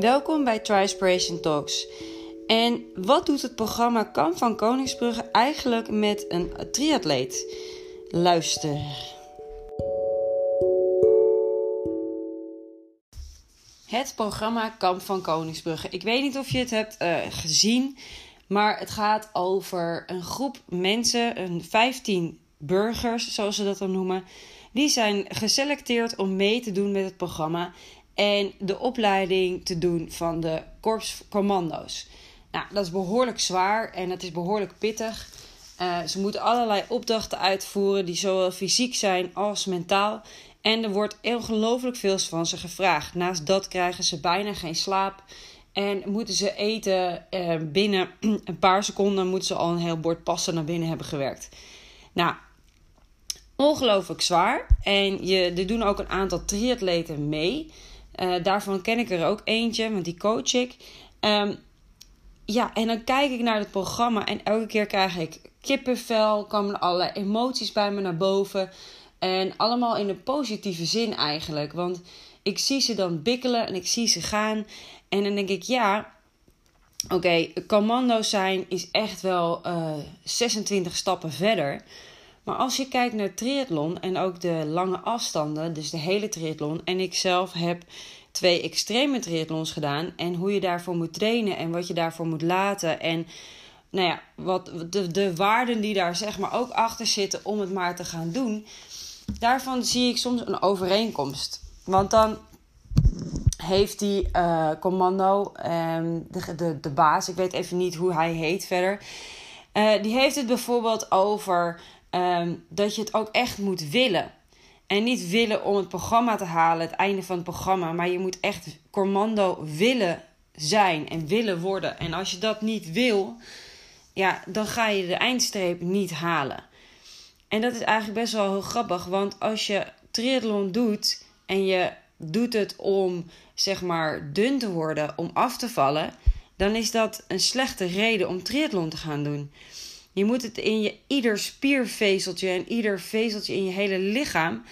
Welkom bij Trispiration Talks. En wat doet het programma Kamp van Koningsbrugge eigenlijk met een triatleet? Luister. Het programma Kamp van Koningsbrugge. Ik weet niet of je het hebt uh, gezien, maar het gaat over een groep mensen, een 15 burgers, zoals ze dat dan noemen. Die zijn geselecteerd om mee te doen met het programma en de opleiding te doen van de korpscommando's. Nou, dat is behoorlijk zwaar en het is behoorlijk pittig. Uh, ze moeten allerlei opdrachten uitvoeren die zowel fysiek zijn als mentaal. En er wordt ongelooflijk veel van ze gevraagd. Naast dat krijgen ze bijna geen slaap. En moeten ze eten uh, binnen een paar seconden moeten ze al een heel bord passen naar binnen hebben gewerkt. Nou, ongelooflijk zwaar. En je, er doen ook een aantal triatleten mee. Uh, daarvan ken ik er ook eentje, want die coach ik. Um, ja, en dan kijk ik naar het programma en elke keer krijg ik kippenvel, komen alle emoties bij me naar boven. En allemaal in een positieve zin eigenlijk. Want ik zie ze dan bikkelen en ik zie ze gaan. En dan denk ik, ja, oké, okay, commando's zijn is echt wel eh, 26 stappen verder. Maar als je kijkt naar triathlon en ook de lange afstanden, dus de hele triathlon. En ik zelf heb twee extreme triathlons gedaan. En hoe je daarvoor moet trainen en wat je daarvoor moet laten. En nou ja, wat de, de waarden die daar zeg maar ook achter zitten om het maar te gaan doen. Daarvan zie ik soms een overeenkomst. Want dan heeft die uh, commando, um, de, de, de baas, ik weet even niet hoe hij heet verder. Uh, die heeft het bijvoorbeeld over um, dat je het ook echt moet willen. En niet willen om het programma te halen, het einde van het programma. Maar je moet echt commando willen zijn en willen worden. En als je dat niet wil, ja, dan ga je de eindstreep niet halen. En dat is eigenlijk best wel heel grappig. Want als je triathlon doet en je doet het om zeg maar dun te worden, om af te vallen, dan is dat een slechte reden om triathlon te gaan doen. Je moet het in je ieder spiervezeltje en ieder vezeltje in je hele lichaam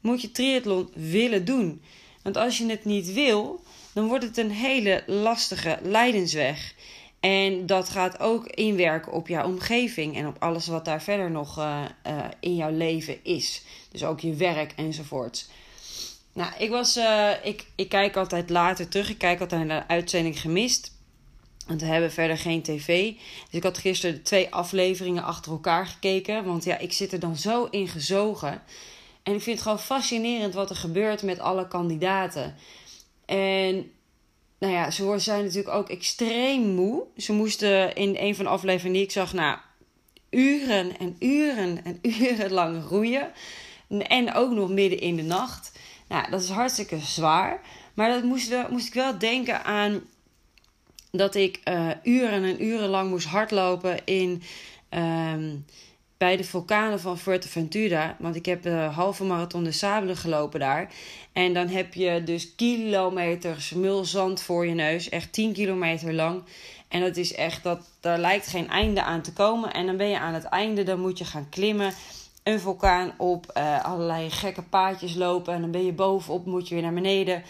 moet je triathlon willen doen. Want als je het niet wil, dan wordt het een hele lastige lijdensweg. En dat gaat ook inwerken op jouw omgeving en op alles wat daar verder nog uh, uh, in jouw leven is. Dus ook je werk enzovoort. Nou, ik was, uh, ik, ik kijk altijd later terug. Ik kijk altijd naar de uitzending gemist. Want we hebben verder geen tv. Dus ik had gisteren twee afleveringen achter elkaar gekeken. Want ja, ik zit er dan zo in gezogen. En ik vind het gewoon fascinerend wat er gebeurt met alle kandidaten. En nou ja, ze zijn natuurlijk ook extreem moe. Ze moesten in een van de afleveringen die ik zag, nou, uren en uren en uren lang roeien. En ook nog midden in de nacht. Nou, dat is hartstikke zwaar. Maar dat moest, moest ik wel denken aan dat ik uh, uren en uren lang moest hardlopen in, um, bij de vulkanen van Fuerteventura. Want ik heb de halve marathon de Sabelen gelopen daar. En dan heb je dus kilometers mulzand voor je neus. Echt 10 kilometer lang. En dat is echt, dat, daar lijkt geen einde aan te komen. En dan ben je aan het einde, dan moet je gaan klimmen. Een vulkaan op, uh, allerlei gekke paadjes lopen. En dan ben je bovenop, moet je weer naar beneden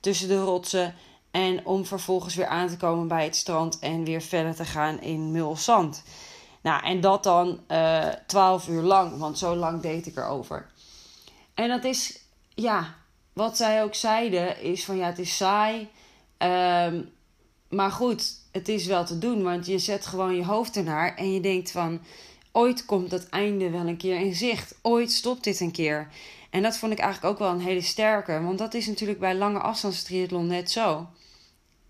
tussen de rotsen. En om vervolgens weer aan te komen bij het strand en weer verder te gaan in mulzand. Nou, en dat dan uh, eh, 12 uur lang, want zo lang deed ik erover. En dat is, ja, wat zij ook zeiden, is van ja, het is saai. Um, maar goed, het is wel te doen, want je zet gewoon je hoofd ernaar en je denkt van, ooit komt dat einde wel een keer in zicht. Ooit stopt dit een keer. En dat vond ik eigenlijk ook wel een hele sterke, want dat is natuurlijk bij lange afstandstriathlon net zo.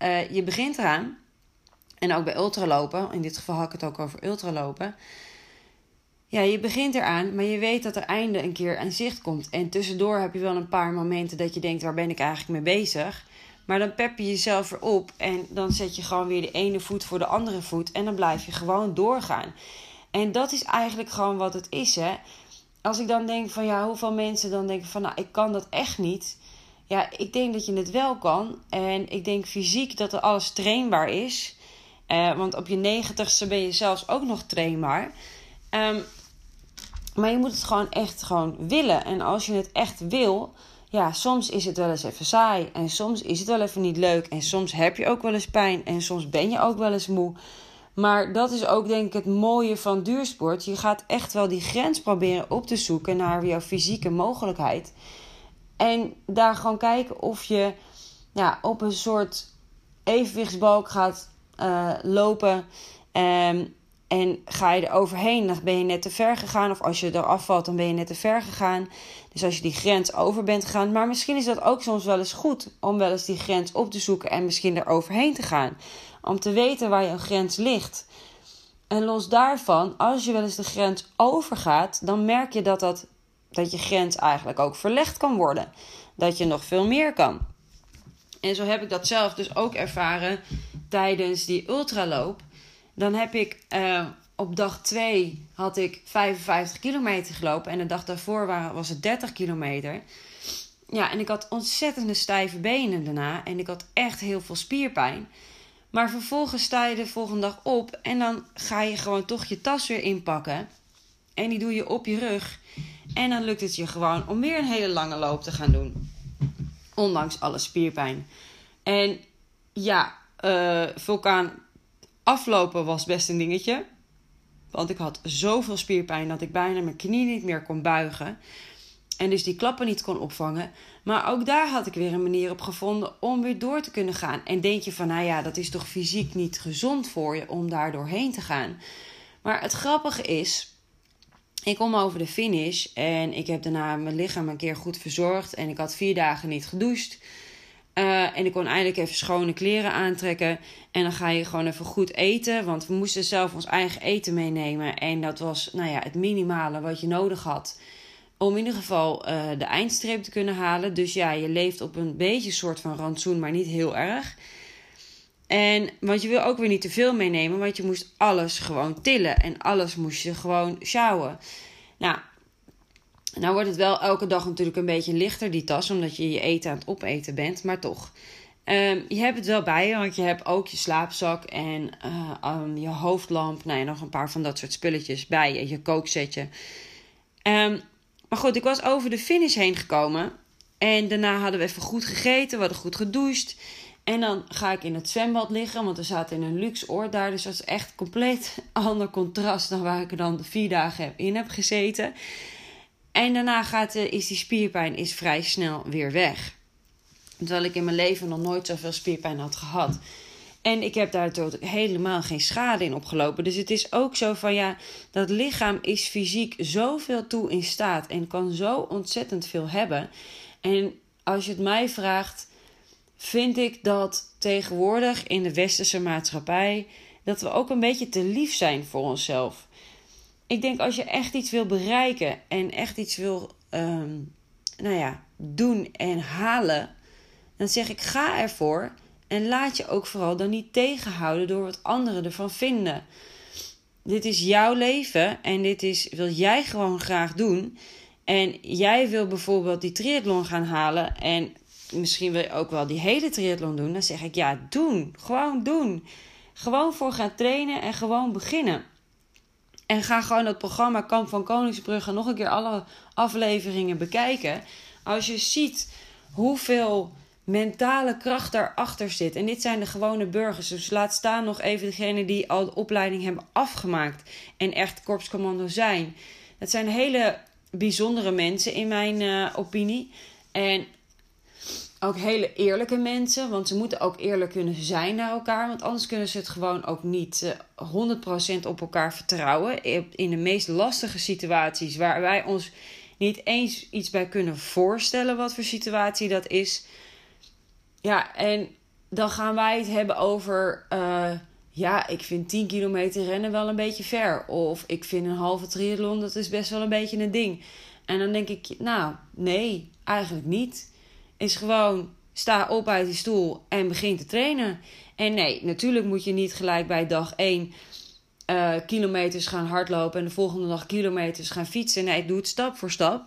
Uh, je begint eraan en ook bij ultralopen, in dit geval had ik het ook over ultralopen. Ja, je begint eraan, maar je weet dat er einde een keer aan zicht komt. En tussendoor heb je wel een paar momenten dat je denkt: waar ben ik eigenlijk mee bezig? Maar dan pep je jezelf erop en dan zet je gewoon weer de ene voet voor de andere voet. En dan blijf je gewoon doorgaan. En dat is eigenlijk gewoon wat het is, hè. Als ik dan denk van ja, hoeveel mensen dan denken van nou, ik kan dat echt niet. Ja, ik denk dat je het wel kan. En ik denk fysiek dat er alles trainbaar is. Uh, want op je negentigste ben je zelfs ook nog trainbaar. Um, maar je moet het gewoon echt gewoon willen. En als je het echt wil, ja, soms is het wel eens even saai. En soms is het wel even niet leuk. En soms heb je ook wel eens pijn. En soms ben je ook wel eens moe. Maar dat is ook denk ik het mooie van duursport. Je gaat echt wel die grens proberen op te zoeken naar jouw fysieke mogelijkheid. En daar gewoon kijken of je ja, op een soort evenwichtsbalk gaat uh, lopen. Um, en ga je er overheen, dan ben je net te ver gegaan. Of als je er afvalt, dan ben je net te ver gegaan. Dus als je die grens over bent gegaan. Maar misschien is dat ook soms wel eens goed om wel eens die grens op te zoeken en misschien er overheen te gaan. Om te weten waar je grens ligt. En los daarvan, als je wel eens de grens overgaat, dan merk je dat, dat, dat je grens eigenlijk ook verlegd kan worden. Dat je nog veel meer kan. En zo heb ik dat zelf dus ook ervaren tijdens die ultraloop. Dan heb ik uh, op dag 2 had ik 55 kilometer gelopen. En de dag daarvoor was het 30 kilometer. Ja, en ik had ontzettende stijve benen daarna. En ik had echt heel veel spierpijn. Maar vervolgens sta je de volgende dag op. En dan ga je gewoon toch je tas weer inpakken. En die doe je op je rug. En dan lukt het je gewoon om weer een hele lange loop te gaan doen. Ondanks alle spierpijn. En ja, uh, vulkaan aflopen was best een dingetje. Want ik had zoveel spierpijn dat ik bijna mijn knie niet meer kon buigen. En dus die klappen niet kon opvangen. Maar ook daar had ik weer een manier op gevonden om weer door te kunnen gaan. En denk je van, nou ja, dat is toch fysiek niet gezond voor je om daar doorheen te gaan. Maar het grappige is, ik kom over de finish en ik heb daarna mijn lichaam een keer goed verzorgd. En ik had vier dagen niet gedoucht. Uh, en ik kon eindelijk even schone kleren aantrekken. En dan ga je gewoon even goed eten. Want we moesten zelf ons eigen eten meenemen. En dat was nou ja, het minimale wat je nodig had. Om in ieder geval uh, de eindstreep te kunnen halen. Dus ja, je leeft op een beetje soort van rantsoen, maar niet heel erg. En, want je wil ook weer niet te veel meenemen, want je moest alles gewoon tillen. En alles moest je gewoon sjouwen. Nou, nou wordt het wel elke dag natuurlijk een beetje lichter, die tas, omdat je je eten aan het opeten bent, maar toch. Um, je hebt het wel bij je, want je hebt ook je slaapzak en uh, um, je hoofdlamp. Nou ja, nog een paar van dat soort spulletjes bij je, je kooksetje. Um, maar goed, ik was over de finish heen gekomen. En daarna hadden we even goed gegeten, we hadden goed gedoucht. En dan ga ik in het zwembad liggen, want we zaten in een luxe oord daar. Dus dat is echt compleet ander contrast dan waar ik er dan vier dagen in heb gezeten. En daarna gaat, is die spierpijn is vrij snel weer weg. Terwijl ik in mijn leven nog nooit zoveel spierpijn had gehad. En ik heb daar helemaal geen schade in opgelopen. Dus het is ook zo van ja, dat lichaam is fysiek zoveel toe in staat en kan zo ontzettend veel hebben. En als je het mij vraagt, vind ik dat tegenwoordig in de westerse maatschappij dat we ook een beetje te lief zijn voor onszelf. Ik denk als je echt iets wil bereiken en echt iets wil um, nou ja, doen en halen, dan zeg ik ga ervoor en laat je ook vooral dan niet tegenhouden door wat anderen ervan vinden. Dit is jouw leven en dit is, wil jij gewoon graag doen. En jij wil bijvoorbeeld die triathlon gaan halen en misschien wil je ook wel die hele triathlon doen. Dan zeg ik ja, doen. Gewoon doen. Gewoon voor gaan trainen en gewoon beginnen. En ga gewoon dat programma Kamp van Koningsbrugge nog een keer alle afleveringen bekijken. Als je ziet hoeveel mentale kracht daarachter zit. En dit zijn de gewone burgers. Dus laat staan nog even degene die al de opleiding hebben afgemaakt. En echt korpscommando zijn. Dat zijn hele bijzondere mensen in mijn uh, opinie. En ook hele eerlijke mensen. Want ze moeten ook eerlijk kunnen zijn naar elkaar. Want anders kunnen ze het gewoon ook niet uh, eh, 100% op elkaar vertrouwen. In de meest lastige situaties waar wij ons niet eens iets bij kunnen voorstellen wat voor situatie dat is. Ja, en dan gaan wij het hebben over. Uh, ja, ik vind 10 kilometer rennen wel een beetje ver. Of ik vind een halve triathlon, dat is best wel een beetje een ding. En dan denk ik, nou, nee, eigenlijk niet is gewoon sta op uit die stoel en begin te trainen. En nee, natuurlijk moet je niet gelijk bij dag 1 uh, eh, kilometers gaan hardlopen en de volgende dag kilometers gaan fietsen. Nee, doe het stap voor stap.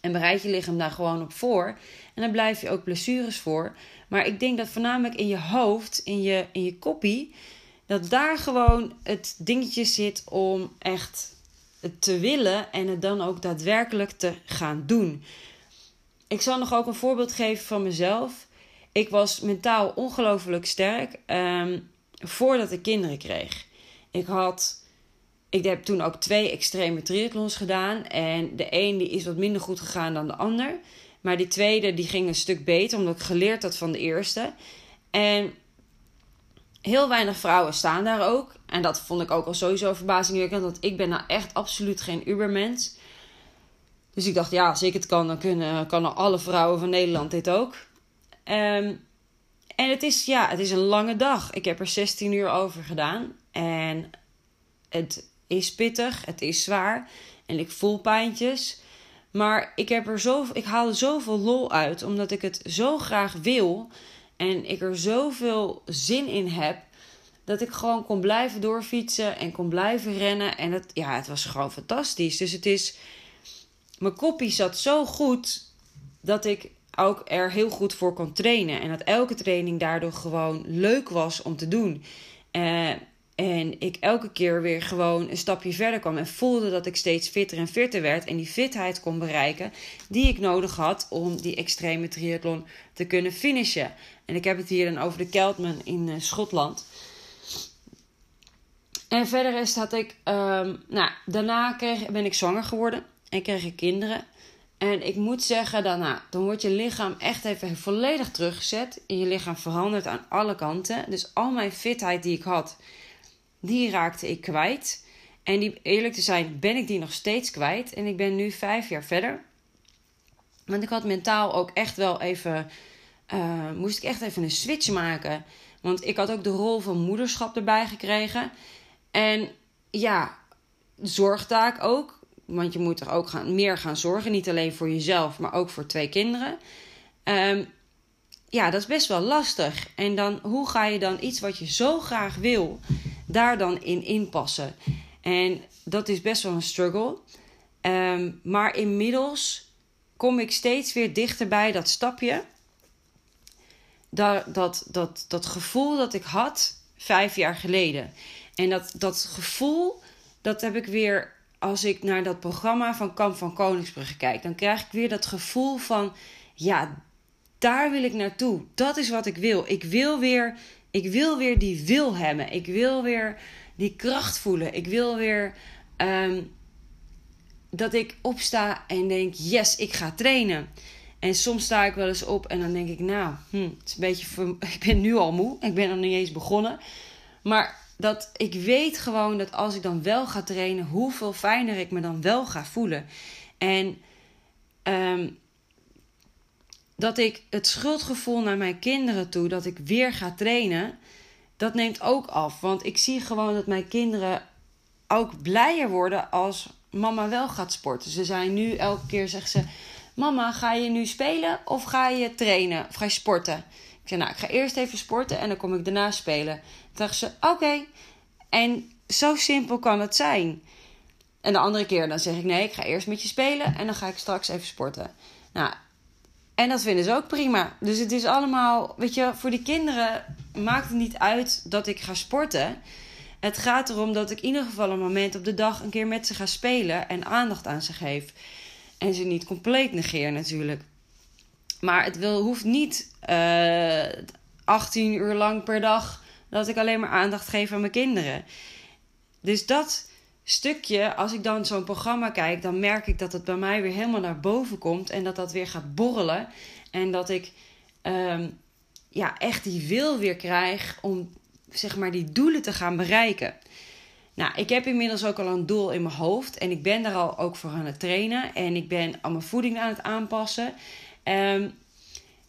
En bereid je lichaam daar gewoon op voor. En dan blijf je ook blessures voor. Maar ik denk dat voornamelijk in je hoofd, in je, in je koppie, dat daar gewoon het dingetje zit om echt te willen en het dan ook daadwerkelijk te gaan doen. Ik zal nog ook een voorbeeld geven van mezelf. Ik was mentaal ongelooflijk sterk ehm, voordat ik kinderen kreeg. Ik had, ik heb toen ook twee extreme triathlons gedaan. En de een die is wat minder goed gegaan dan de ander. Maar die tweede die ging een stuk beter, omdat ik geleerd had van de eerste. En heel weinig vrouwen staan daar ook. En dat vond ik ook al sowieso verbazingwekkend. Want ik ben nou echt absoluut geen ubermens. Dus ik dacht, ja, als ik het kan, dan kunnen, kan alle vrouwen van Nederland dit ook. Ehm, en het is, ja, het is een lange dag. Ik heb er 16 uur over gedaan. En het is pittig, het is zwaar. En ik voel pijntjes. Maar ik, heb er zo, ik haal er zoveel lol uit, omdat ik het zo graag wil. En ik er zoveel zin in heb. Dat ik gewoon kon blijven doorfietsen en kon blijven rennen. En het, ja, het was gewoon fantastisch. Dus het is. Mijn koppie zat zo goed dat ik ook er heel goed voor kon trainen. En dat elke training daardoor gewoon leuk was om te doen. Uh, en ik elke keer weer gewoon een stapje verder kwam. En voelde dat ik steeds fitter en fitter werd. En die fitheid kon bereiken die ik nodig had om die extreme triathlon te kunnen finishen. En ik heb het hier dan over de Keltman in uh, Schotland. En verder is dat ik, um, nou, daarna ben ik zwanger geworden en kreeg ik kinderen. En ik moet zeggen, daarna, dan wordt je lichaam echt even volledig teruggezet. En je lichaam verandert aan alle kanten. Dus al mijn fitheid die ik had, die raakte ik kwijt. En die, eerlijk te zijn, ben ik die nog steeds kwijt. En ik ben nu vijf jaar verder. Want ik had mentaal ook echt wel even. Uh, moest ik echt even een switch maken. Want ik had ook de rol van moederschap erbij gekregen. En ja, zorgtaak ook. Want je moet er ook gaan, meer gaan zorgen. Niet alleen voor jezelf, maar ook voor twee kinderen. Um, ja, dat is best wel lastig. En dan, hoe ga je dan iets wat je zo graag wil, daar dan in inpassen? En dat is best wel een struggle. Um, maar inmiddels kom ik steeds weer dichterbij dat stapje. Dat, dat, dat, dat gevoel dat ik had vijf jaar geleden. En dat, dat gevoel, dat heb ik weer als ik naar dat programma van Kamp van Koningsbrugge kijk. Dan krijg ik weer dat gevoel van, ja, daar wil ik naartoe. Dat is wat ik wil. Ik wil weer, ik wil weer die wil hebben. Ik wil weer die kracht voelen. Ik wil weer um, dat ik opsta en denk: yes, ik ga trainen. En soms sta ik wel eens op en dan denk ik: nou, hm, het is een beetje. Ik ben nu al moe. Ik ben nog niet eens begonnen. Maar dat ik weet gewoon dat als ik dan wel ga trainen, hoeveel fijner ik me dan wel ga voelen. En um, dat ik het schuldgevoel naar mijn kinderen toe, dat ik weer ga trainen, dat neemt ook af. Want ik zie gewoon dat mijn kinderen ook blijer worden als mama wel gaat sporten. Ze zijn nu elke keer, zeggen ze: Mama, ga je nu spelen of ga je trainen of ga je sporten? Ik zeg: Nou, ik ga eerst even sporten en dan kom ik daarna spelen. Toen dacht ze: Oké. En zo simpel kan het zijn. En de andere keer dan zeg ik: Nee, ik ga eerst met je spelen en dan ga ik straks even sporten. Nou, en dat vinden ze ook prima. Dus het is allemaal, weet je, voor die kinderen maakt het niet uit dat ik ga sporten. Het gaat erom dat ik in ieder geval een moment op de dag een keer met ze ga spelen en aandacht aan ze geef. En ze niet compleet negeer natuurlijk. Maar het wil, hoeft niet uh, eh, 18 uur lang per dag dat ik alleen maar aandacht geef aan mijn kinderen. Dus dat stukje, als ik dan zo'n programma kijk, dan merk ik dat het bij mij weer helemaal naar boven komt en dat dat weer gaat borrelen. En dat ik um, ja, echt die wil weer krijg om zeg maar die doelen te gaan bereiken. Nou, ik heb inmiddels ook al een doel in mijn hoofd en ik ben daar al ook voor aan het trainen en ik ben al mijn voeding aan het aanpassen. Um,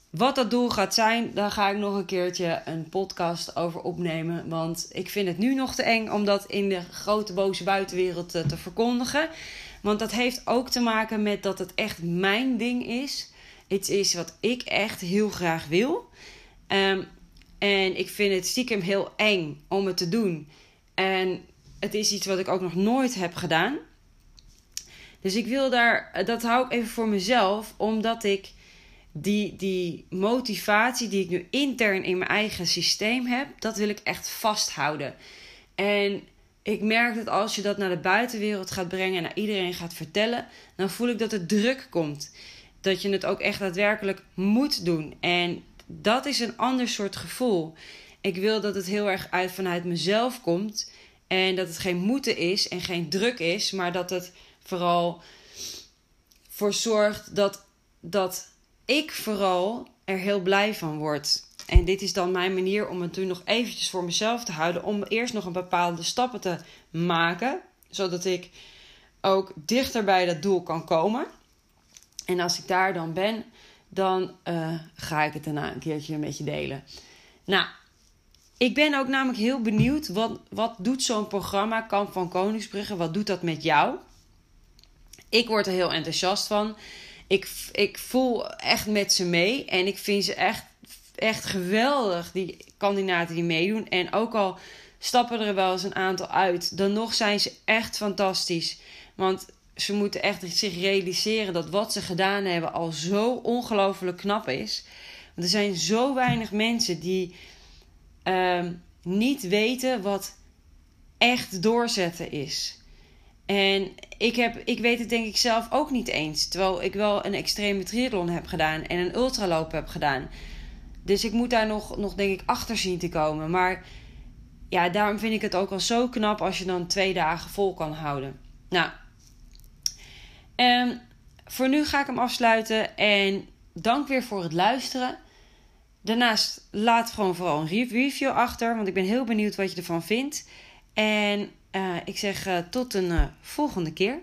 wat dat doel gaat zijn, daar ga ik nog een keertje een podcast over opnemen. Want ik vind het nu nog te eng om dat in de grote boze buitenwereld te, verkondigen. Want dat heeft ook te maken met dat het echt mijn ding is. Iets is wat ik echt heel graag wil. Um, en ik vind het stiekem heel eng om het te doen. En het is iets wat ik ook nog nooit heb gedaan. Dus ik wil daar, dat hou ik even voor mezelf, omdat ik die, die motivatie die ik nu intern in mijn eigen systeem heb, dat wil ik echt vasthouden. En ik merk dat als je dat naar de buitenwereld gaat brengen en naar iedereen gaat vertellen, dan voel ik dat er druk komt. dat je het ook echt daadwerkelijk moet doen. En dat is een ander soort gevoel. Ik wil dat het heel erg uit vanuit mezelf komt. En dat het geen moeten is en geen druk is, maar dat het vooral voor zorgt dat, dat ik vooral er heel blij van word. En dit is dan mijn manier om het nu nog eventjes voor mezelf te houden. Om eerst nog een bepaalde stappen te maken. Zodat ik ook dichter bij dat doel kan komen. En als ik daar dan ben, dan uh, ga ik het daarna een keertje met je delen. Nou, ik ben ook namelijk heel benieuwd. Wat, wat doet zo'n programma Kamp van Koningsbrugge? Wat doet dat met jou? Ik word er heel enthousiast van. Ik, ik voel echt met ze mee. En ik vind ze echt, echt geweldig, die kandidaten die meedoen. En ook al stappen er wel eens een aantal uit, dan nog zijn ze echt fantastisch. Want ze moeten echt zich realiseren dat wat ze gedaan hebben al zo ongelooflijk knap is. Want er zijn zo weinig mensen die uh, niet weten wat echt doorzetten is. En ik, heb, ik weet het denk ik zelf ook niet eens. Terwijl ik wel een extreme triathlon heb gedaan en een ultraloop heb gedaan. Dus ik moet daar nog, nog denk ik achter zien te komen. Maar ja, daarom vind ik het ook wel zo knap als je dan twee dagen vol kan houden. Nou, um, voor nu ga ik hem afsluiten. En dank weer voor het luisteren. Daarnaast laat gewoon vooral een review achter, want ik ben heel benieuwd wat je ervan vindt. En uh, ik zeg uh, tot een uh, volgende keer.